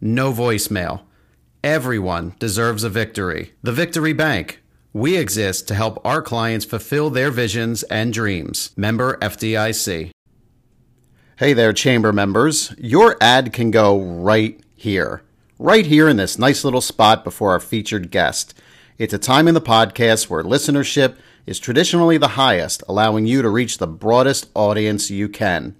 no voicemail. Everyone deserves a victory. The Victory Bank. We exist to help our clients fulfill their visions and dreams. Member FDIC. Hey there, chamber members. Your ad can go right here. Right here in this nice little spot before our featured guest. It's a time in the podcast where listenership is traditionally the highest, allowing you to reach the broadest audience you can.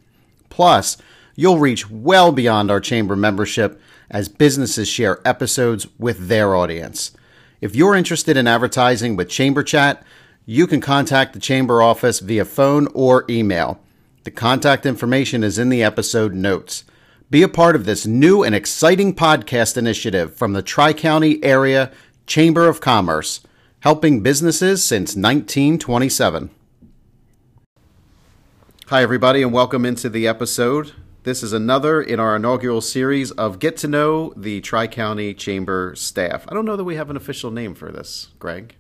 Plus, you'll reach well beyond our chamber membership as businesses share episodes with their audience. If you're interested in advertising with Chamber Chat, you can contact the Chamber office via phone or email. The contact information is in the episode notes. Be a part of this new and exciting podcast initiative from the Tri County Area Chamber of Commerce, helping businesses since 1927. Hi, everybody, and welcome into the episode. This is another in our inaugural series of Get to Know the Tri County Chamber staff. I don't know that we have an official name for this, Greg,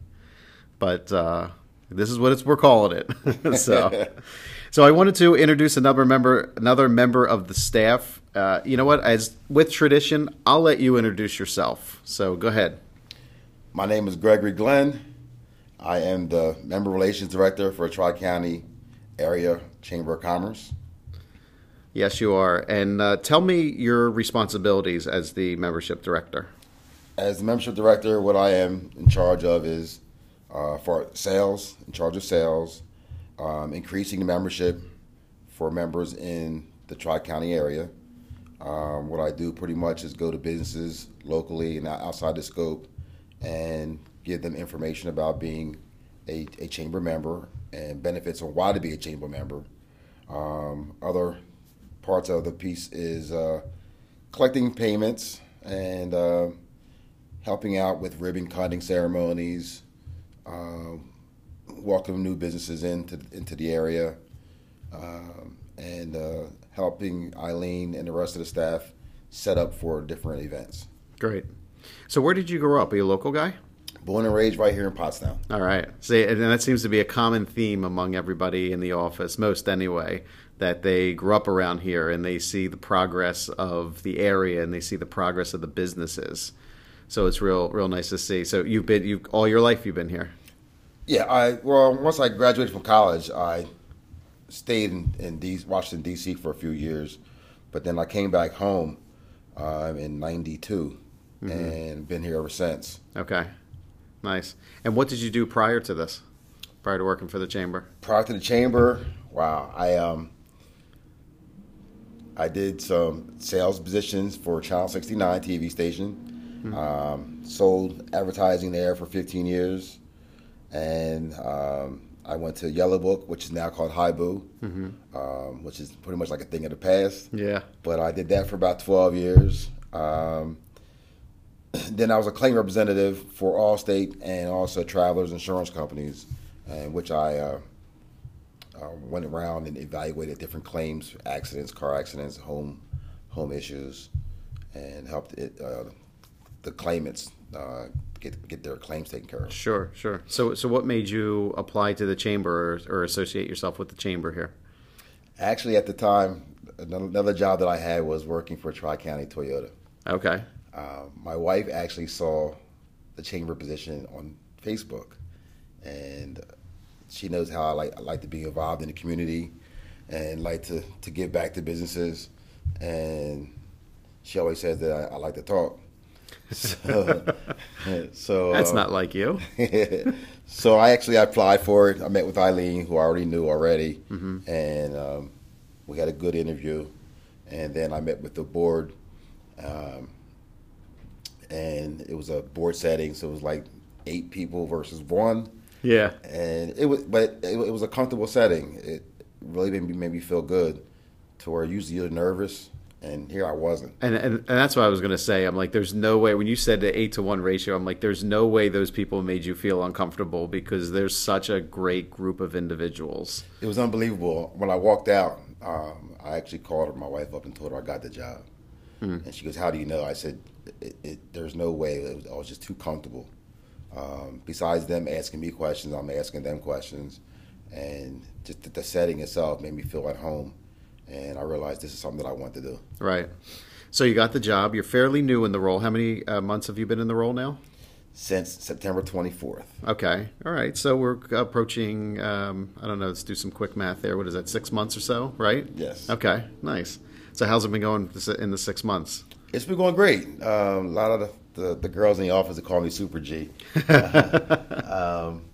but uh, this is what it's, we're calling it. so, so I wanted to introduce another member, another member of the staff. Uh, you know what? As with tradition, I'll let you introduce yourself. So go ahead. My name is Gregory Glenn. I am the Member Relations Director for Tri County Area Chamber of Commerce. Yes, you are. And uh, tell me your responsibilities as the membership director. As the membership director, what I am in charge of is uh, for sales, in charge of sales, um, increasing the membership for members in the Tri County area. Um, what I do pretty much is go to businesses locally and outside the scope and give them information about being a, a chamber member and benefits on why to be a chamber member. Um, other parts of the piece is uh, collecting payments and uh, helping out with ribbon cutting ceremonies, uh, welcoming new businesses into into the area, um, and uh, helping Eileen and the rest of the staff set up for different events. Great. So, where did you grow up? Are you a local guy? Born and raised right here in Pottstown. All right. See, and that seems to be a common theme among everybody in the office, most anyway, that they grew up around here and they see the progress of the area and they see the progress of the businesses. So it's real, real nice to see. So you've been, you all your life you've been here. Yeah, I well, once I graduated from college, I stayed in, in D, Washington D.C. for a few years, but then I came back home uh, in '92 mm-hmm. and been here ever since. Okay, nice. And what did you do prior to this? Prior to working for the chamber? Prior to the chamber, wow, I um, I did some sales positions for Channel 69 TV station. Mm-hmm. Um, sold advertising there for 15 years, and um, I went to Yellow Book, which is now called Hibu, mm-hmm. um, which is pretty much like a thing of the past. Yeah. But I did that for about 12 years. Um, then I was a claim representative for Allstate and also Travelers Insurance Companies, in which I uh, uh, went around and evaluated different claims, accidents, car accidents, home home issues, and helped it, uh, the claimants uh, get get their claims taken care of. Sure, sure. So, so what made you apply to the chamber or, or associate yourself with the chamber here? Actually, at the time, another job that I had was working for Tri County Toyota. Okay. Uh, my wife actually saw the chamber position on Facebook, and she knows how I like I like to be involved in the community, and like to to give back to businesses, and she always says that I, I like to talk. So, so That's uh, not like you. so I actually applied for it. I met with Eileen, who I already knew already, and um, we had a good interview. And then I met with the board, um, and it was a board setting, so it was like eight people versus one, Yeah. and it was, but it, it was a comfortable setting. It really made me, made me feel good, to where usually you're nervous, and here I wasn't. And, and and that's what I was going to say. I'm like, there's no way. When you said the eight to one ratio, I'm like, there's no way those people made you feel uncomfortable because there's such a great group of individuals. It was unbelievable. When I walked out, um, I actually called my wife up and told her I got the job. And she goes, "How do you know?" I said, it, it, "There's no way. It was, I was just too comfortable." Um, besides them asking me questions, I'm asking them questions, and just the, the setting itself made me feel at home. And I realized this is something that I want to do. Right. So you got the job. You're fairly new in the role. How many uh, months have you been in the role now? Since September 24th, Okay. All right. So we're approaching. Um, I don't know. Let's do some quick math there. What is that? Six months or so, right? Yes. Okay. Nice. So how's it been going in the six months? it's been going great. Um, a lot of the, the, the girls in the office that call me Super G. um,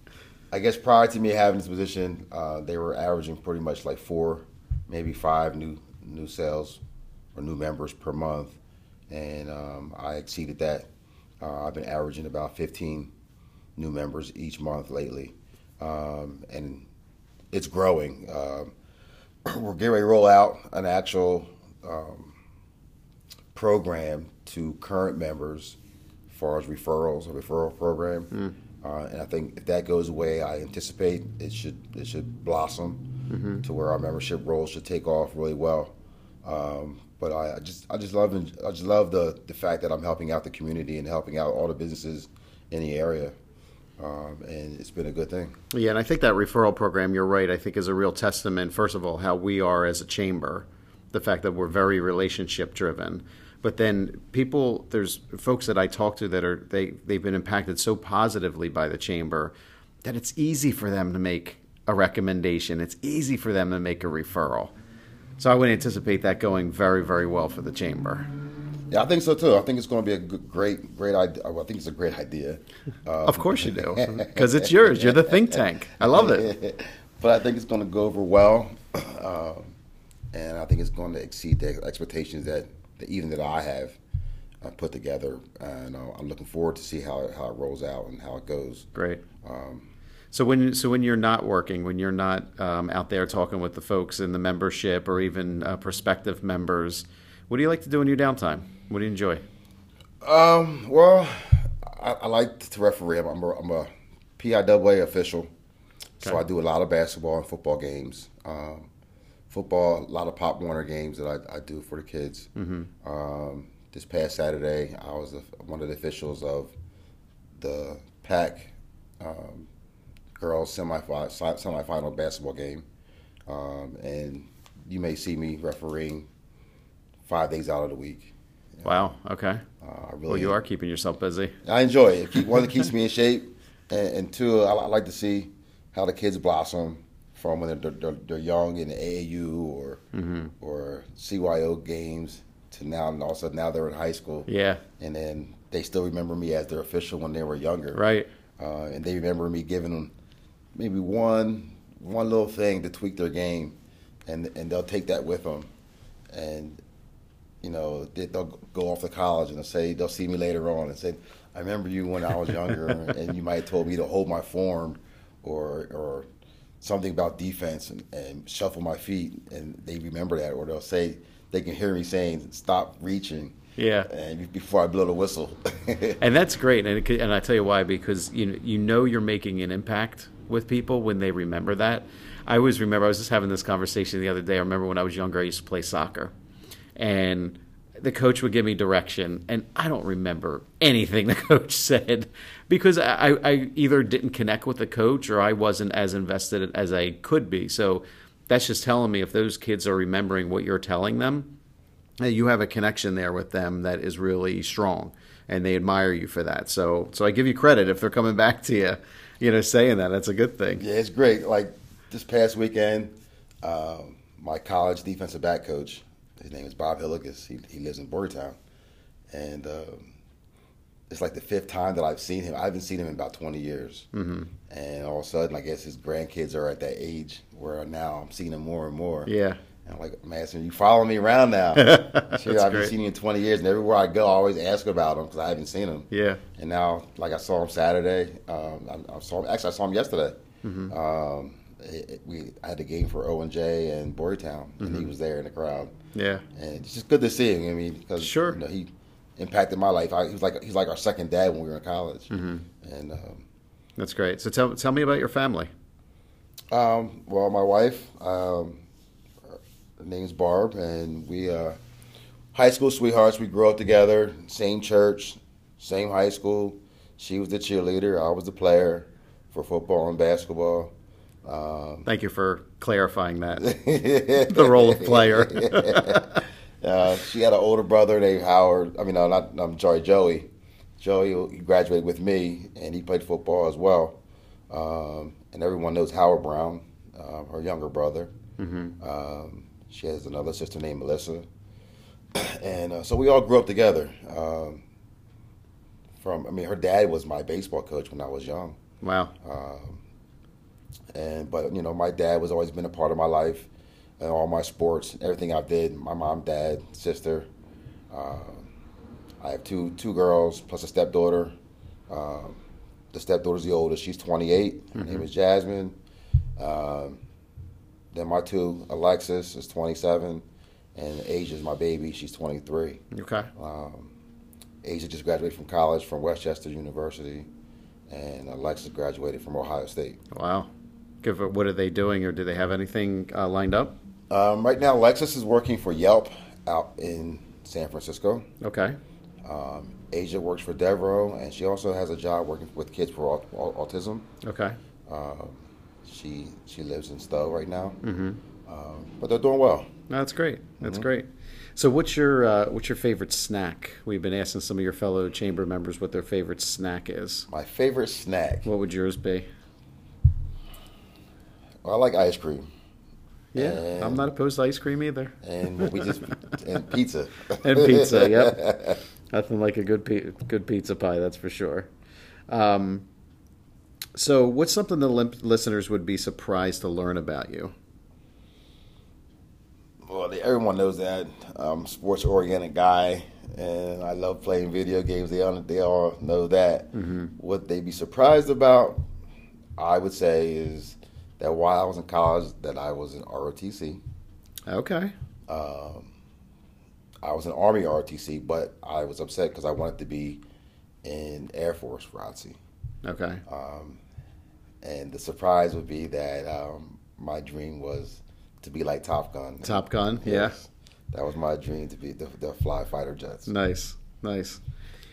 I guess prior to me having this position, uh, they were averaging pretty much like four, maybe five new new sales or new members per month, and um, I exceeded that. Uh, I've been averaging about 15 new members each month lately, um, and it's growing. Um we're getting ready to roll out an actual um, program to current members far as referrals, a referral program. Uh, and I think if that goes away, I anticipate it should it should blossom to where our membership roles should take off really well. Um, but I, I just I just love I just love the the fact that I'm helping out the community and helping out all the businesses in the area, um, and it's been a good thing. Yeah, and I think that referral program, you're right, I think is a real testament, first of all, how we are as a chamber, the fact that we're very relationship driven. But then people, there's folks that I talk to that are, they, they've been impacted so positively by the chamber that it's easy for them to make a recommendation. It's easy for them to make a referral. So I would anticipate that going very, very well for the chamber. Yeah, I think so too. I think it's going to be a good, great, great idea. I think it's a great idea. Uh, Of course you do, because it's yours. You're the think tank. I love it. but I think it's going to go over well, um, and I think it's going to exceed the expectations that, even that I have uh, put together. And uh, I'm looking forward to see how it, how it rolls out and how it goes. Great. Um, So when so when you're not working, when you're not um, out there talking with the folks in the membership or even uh, prospective members, what do you like to do in your downtime? What do you enjoy? Um, well, I, I like to referee. I'm a, I'm a PIAA official, so I do a lot of basketball and football games. Um, football, a lot of Pop Warner games that I, I do for the kids. Um, this past Saturday, I was a, one of the officials of the PAC um, girls semifinal semifinal basketball game, um, and you may see me refereeing five days out of the week. Wow. Okay. Uh, really Well, you are keeping yourself busy. I enjoy it. one, it keeps me in shape, and, and two, I, I like to see how the kids blossom from when they're, they're, they're young in the AAU or or CYO games to now, and all of a sudden now they're in high school, Yeah. and then they still remember me as their official when they were younger, Right. Uh, and they remember me giving them maybe one one little thing to tweak their game, and and they'll take that with them, and you know they, they'll go off to college and they'll say they'll see me later on and say, I remember you when I was younger, and you might have told me to hold my form, or or something about defense and, and shuffle my feet, and they remember that, or they'll say they can hear me saying stop reaching. Yeah. And before I blow the whistle. And that's great. And, it, and I tell you why, because you, you know you're making an impact with people when they remember that. I always remember, I was just having this conversation the other day. I remember when I was younger, I used to play soccer. And the coach would give me direction, and I don't remember anything the coach said because I, I either didn't connect with the coach or I wasn't as invested as I could be. So that's just telling me if those kids are remembering what you're telling them, uh, you have a connection there with them that is really strong and they admire you for that so so i give you credit if they're coming back to you you know saying that that's a good thing Yeah, it's great. Like this past weekend, um, my college defensive back coach, his name is Bob Hilligus. He, he lives in Bordertown, and um, it's like the fifth time that I've seen him. I haven't seen him in about 20 years. Mm-hmm. And all of a sudden, I guess his grandkids are at that age where now I'm seeing him more and more. Yeah. And I'm like, I'm asking you, follow me around now. sure, I haven't seen him in 20 years, and everywhere I go, I always ask about him because I haven't seen him. Yeah. And now, like I saw him Saturday. Um, I, I saw him. Actually, I saw him yesterday. Mm-hmm. Um, it, it- we I had a game for Owen J and Boyertown, and Mm-hmm. he was there in the crowd. Yeah. And it's just good to see him. I mean, because Sure. you know, he impacted my life. I, he was like he's like our second dad when we were in college. Mm-hmm. And um, That's great. So tell tell me about your family. um, well, my wife, um, her name's Barb, and we uh, high school sweethearts. We grew up together, same church, same high school. She was the cheerleader. I was the player for football and basketball. Um, Thank you for clarifying that. the role of player. Uh, she had an older brother named Howard. I mean, no, not I'm sorry, Joey. Joey he graduated with me, and he played football as well. Um, and everyone knows Howard Brown, uh, her younger brother. Um, she has another sister named Melissa, and uh, so we all grew up together. Um, from I mean, her dad was my baseball coach when I was young. Wow. And but you know my dad was always been a part of my life and all my sports everything i did my mom dad sister uh, i have two two girls plus a stepdaughter. Um, the stepdaughter's the oldest she's 28 her name is jasmine. Um, then my two alexis is 27 and Asia is my baby she's 23 Okay. asia just graduated from college from West Chester university and alexis graduated from ohio state. Wow. Give What are they doing, or do they have anything uh, lined up? Um, right now, Lexus is working for Yelp out in San Francisco. Okay. Um, Asia works for Devro, and she also has a job working with kids for au- au- autism. Okay. She she lives in Stowe right now, mm-hmm. um, but they're doing well. That's great. That's great. So, what's your uh, what's your favorite snack? We've been asking some of your fellow chamber members what their favorite snack is. My favorite snack, What would yours be? I like ice cream Yeah, And- I'm not opposed to ice cream either. and we just and pizza And pizza. Yep. Nothing like a good pi- good pizza pie. That's for sure. Um, so, what's something the lim- listeners would be surprised to learn about you? Well, they, everyone knows that I'm a sports oriented guy, and I love playing video games. They all they all know that. What they'd be surprised about, I would say, is that while I was in college, that I was in ROTC. Okay. Um, I was in Army ROTC, but I was upset because I wanted to be in Air Force ROTC. Okay. Um, And the surprise would be that um, my dream was to be like Top Gun. Top Gun. Yes. That was my dream to be the, the fly fighter jets. Nice. Nice.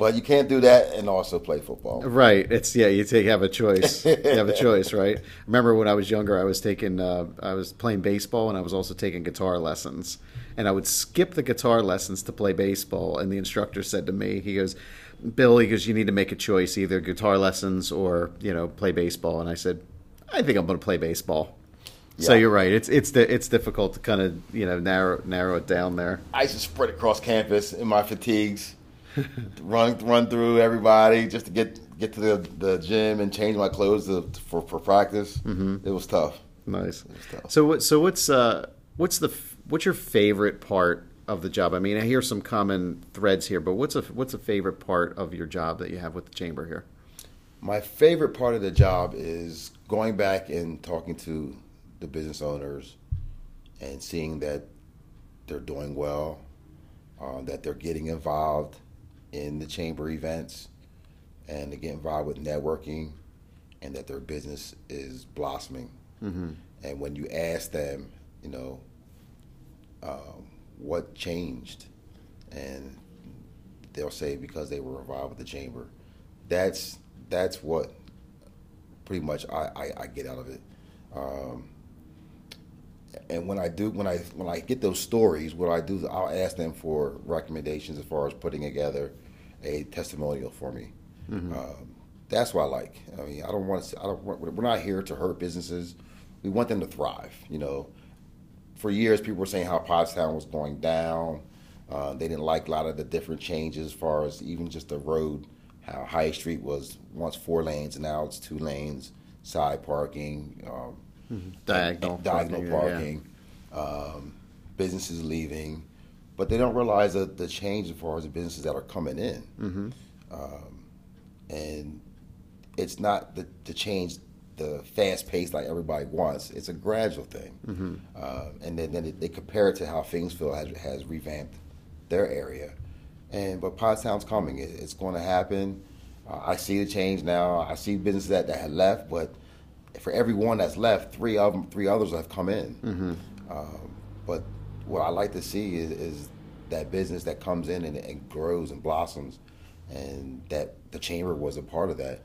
But you can't do that and also play football. Right. It's yeah. You take have a choice. you have a choice, right? Remember when I was younger, I was taking uh, I was playing baseball and I was also taking guitar lessons. And I would skip the guitar lessons to play baseball. And the instructor said to me, he goes, "Bill, he goes, you need to make a choice, either guitar lessons or you know play baseball." And I said, "I think I'm going to play baseball." So you're right. It's it's di- it's difficult to kind of you know narrow narrow it down there. I used to sprint across campus in my fatigues, run run through everybody just to get get to the, the gym and change my clothes to, for for practice. Mm-hmm. It was tough. Nice. tough. So what? So what's uh what's the what's your favorite part of the job? I mean, I hear some common threads here, but what's a what's a favorite part of your job that you have with the chamber here? My favorite part of the job is going back and talking to the business owners and seeing that they're doing well, uh, that they're getting involved in the chamber events, and to get involved with networking, and that their business is blossoming. And when you ask them, you know, um, what changed, and they'll say because they were involved with the chamber. That's that's what pretty much I, I, I get out of it. Um, and when I do when I when I get those stories, what I do is I'll ask them for recommendations as far as putting together a testimonial for me. Um, that's what I like. I mean, I don't want to. I don't. want- We're not here to hurt businesses. We want them to thrive. You know, for years people were saying how Pottstown was going down. Uh, they didn't like a lot of the different changes as far as even just the road how High Street was once four lanes and now it's two lanes, side parking, um, Diagonal. diagonal parking, yeah. um, businesses leaving, but they don't realize the, the change as far as the businesses that are coming in. Mm-hmm. Um, and it's not the, the change the fast pace like everybody wants. It's a gradual thing. Mm-hmm. Uh, and then, then they compare it to how Phoenixville has, has revamped their area. And but Pottstown's coming. It, it's going to happen. Uh, I see the change now. I see businesses that, that had left, but for every one that's left, three of them, three others have come in. Mm-hmm. Um, but what I like to see is, is that business that comes in and, and grows and blossoms, and that the chamber was a part of that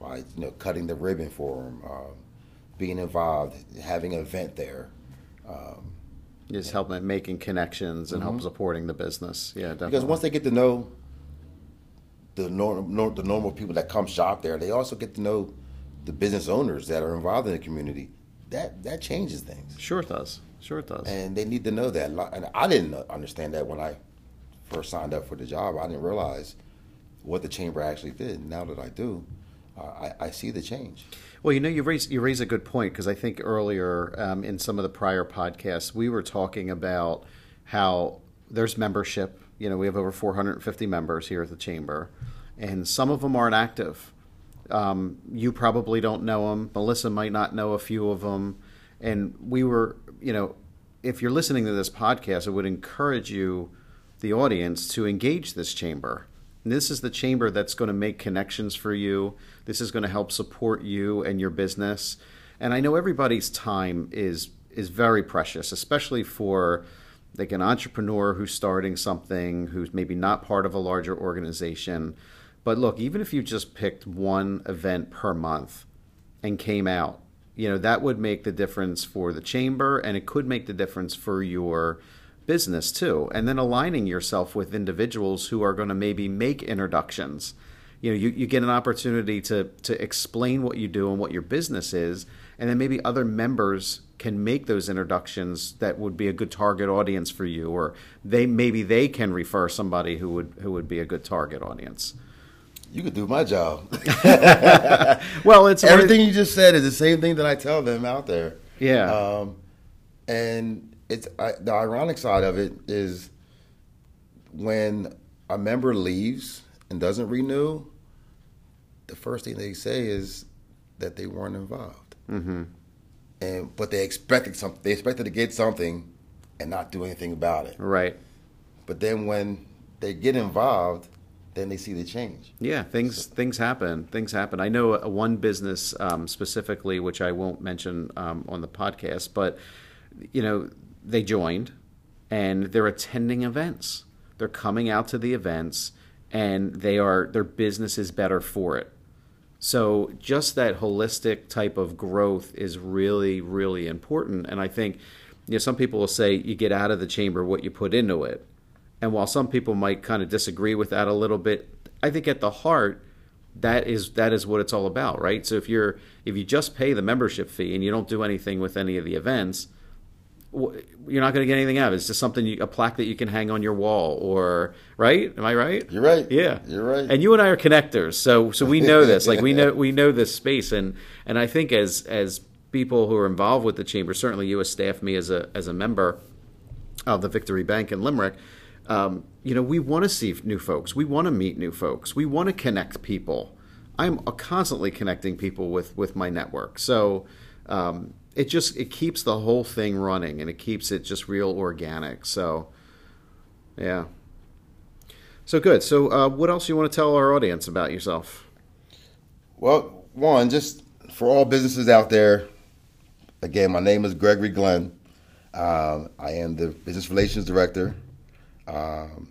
by you know cutting the ribbon for them, um, being involved, having an event there. Um, Just helping making connections and help supporting the business. Yeah, definitely. because once they get to know the normal, nor, the normal people that come shop there, they also get to know the business owners that are involved in the community. That that changes things, sure it does. Sure it does. and they need to know that. And I didn't understand that when I first signed up for the job. I didn't realize what the chamber actually did. Now that I do, uh, I, I see the change. Well, you know, you raise you raise a good point because I think earlier um, in some of the prior podcasts we were talking about how there's membership. You know, we have over 450 members here at the chamber, and some of them aren't active. Um, you probably don't know them. Melissa might not know a few of them, and we were, you know, if you're listening to this podcast, I would encourage you, the audience, to engage this chamber. And this is the chamber that's going to make connections for you. This is going to help support you and your business. And I know everybody's time is is very precious, especially for like an entrepreneur who's starting something, who's maybe not part of a larger organization. But look, even if you just picked one event per month and came out, you know, that would make the difference for the chamber and it could make the difference for your business too. And then aligning yourself with individuals who are going to maybe make introductions. You know, you, you get an opportunity to to explain what you do and what your business is, and then maybe other members can make those introductions that would be a good target audience for you, or they maybe they can refer somebody who would who would be a good target audience. You could do my job. Well, it's Everything you just said is the same thing that I tell them out there. Yeah. Um, and it's I, the ironic side of it is when a member leaves and doesn't renew, the first thing they say is that they weren't involved. Mm-hmm. And but they expected something. They expected to get something and not do anything about it. right. But then when they get involved, then they see the change. Yeah, things things happen. Things happen. I know a, one business um, specifically, which I won't mention um, on the podcast, but you know they joined and they're attending events. They're coming out to the events, and they are their business is better for it. So just that holistic type of growth is really really important. And I think you know some people will say you get out of the chamber what you put into it. And while some people might kind of disagree with that a little bit, I think at the heart that is that is what it's all about, right? So if you're if you just pay the membership fee and you don't do anything with any of the events, you're not going to get anything out of it. It's just something you, a plaque that you can hang on your wall or right? Am I right? You're right. Yeah, You're right. And you and I are connectors, so so we know this. Like we know we know this space, and and I think as as people who are involved with the chamber, certainly you as staff, me as a as a member of the Victory Bank in Limerick, um, you know, we want to see new folks. We want to meet new folks. We want to connect people. I'm constantly connecting people with with my network. So um, it just it keeps the whole thing running and it keeps it just real organic. So yeah. So good. So uh, what else you want to tell our audience about yourself? Well, one, just for all businesses out there, again, my name is Gregory Glenn. Um, I am the Business Relations Director. Um,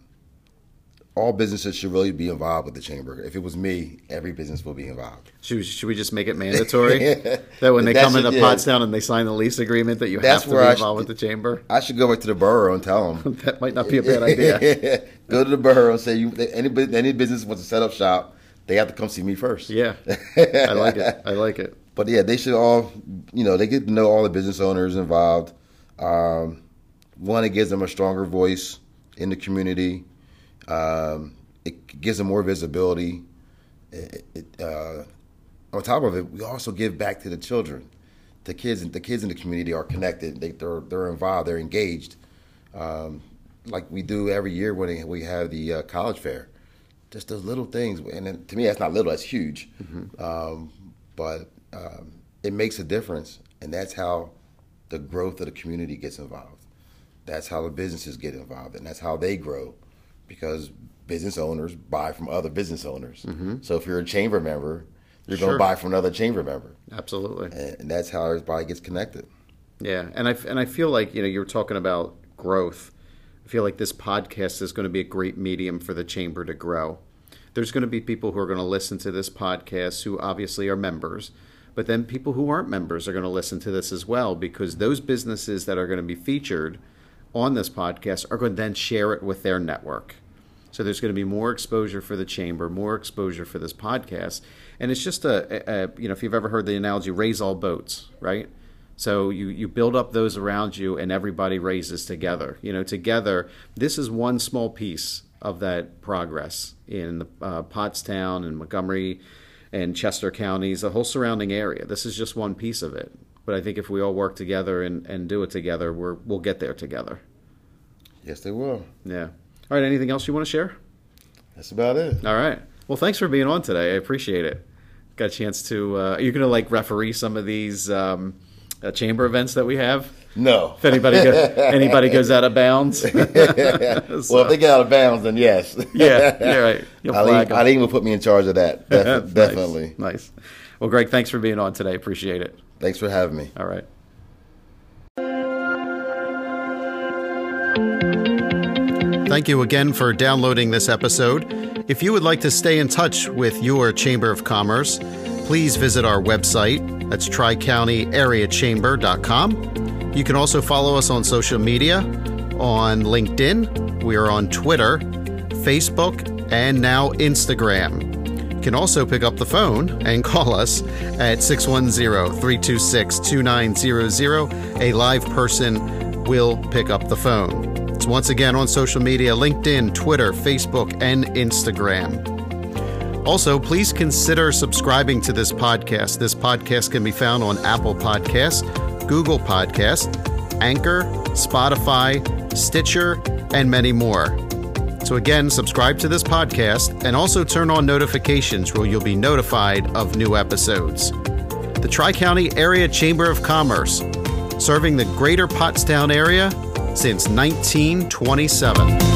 all businesses should really be involved with the chamber. If it was me, every business will be involved. Should we, should we just make it mandatory that when they That come into yeah. Pottstown and they sign the lease agreement that you That's have to be involved should- with the chamber? I should go back to the borough and tell them. That might not be a bad idea. go to the borough and say, you, any, any business wants to set up shop, they have to come see me first. Yeah, I like it. I like it. But yeah, they should all, you know, they get to know all the business owners involved. Um, one, it gives them a stronger voice in the community. Um, it gives them more visibility. it, it, uh, on top of it, we also give back to the children. The kids, the kids in the community are connected. They, they're they're involved. They're engaged, um, like we do every year when we have the uh, college fair. Just those little things, and to me, that's not little. That's huge. Mm-hmm. Um, but um, it makes a difference, and that's how the growth of the community gets involved. That's how the businesses get involved, and that's how they grow, because business owners buy from other business owners. Mm-hmm. So if you're a chamber member, you're sure. going to buy from another chamber member. Absolutely. And, that's how everybody gets connected. Yeah, and I and I feel like you know you were talking about growth. I feel like this podcast is going to be a great medium for the chamber to grow. There's going to be people who are going to listen to this podcast who obviously are members, but then people who aren't members are going to listen to this as well because those businesses that are going to be featured on this podcast are going to then share it with their network. So there's going to be more exposure for the chamber, more exposure for this podcast, and it's just a, a, you know if you've ever heard the analogy, raise all boats, right? So you you build up those around you, and everybody raises together. You know, together. This is one small piece of that progress in the, uh, Pottstown and Montgomery and Chester counties, the whole surrounding area. This is just one piece of it. But I think if we all work together and, and do it together, we're, we'll get there together. Yes, they will. Yeah. All right. Anything else you want to share? That's about it. All right. Well, thanks for being on today. I appreciate it. Got a chance to. Uh, are you going to like referee some of these um, uh, chamber events that we have? No. If anybody go, anybody goes out of bounds. so. Well, if they get out of bounds, then yes. yeah, yeah, right. You'll Eileen, Eileen will put me in charge of that. Def- nice. Definitely. Nice. Well, Greg, thanks for being on today. Appreciate it. Thanks for having me. All right. Thank you again for downloading this episode. If you would like to stay in touch with your Chamber of Commerce, please visit our website. That's tricountyareachamber.com. You can also follow us on social media on LinkedIn. We are on Twitter, Facebook, and now Instagram. Can also pick up the phone and call us at 610 326 2900. A live person will pick up the phone. It's once again on social media LinkedIn, Twitter, Facebook, and Instagram. Also, please consider subscribing to this podcast. This podcast can be found on Apple Podcasts, Google Podcasts, Anchor, Spotify, Stitcher, and many more. So, again, subscribe to this podcast and also turn on notifications where you'll be notified of new episodes. The Tri County Area Chamber of Commerce, serving the greater Pottstown area since 1927.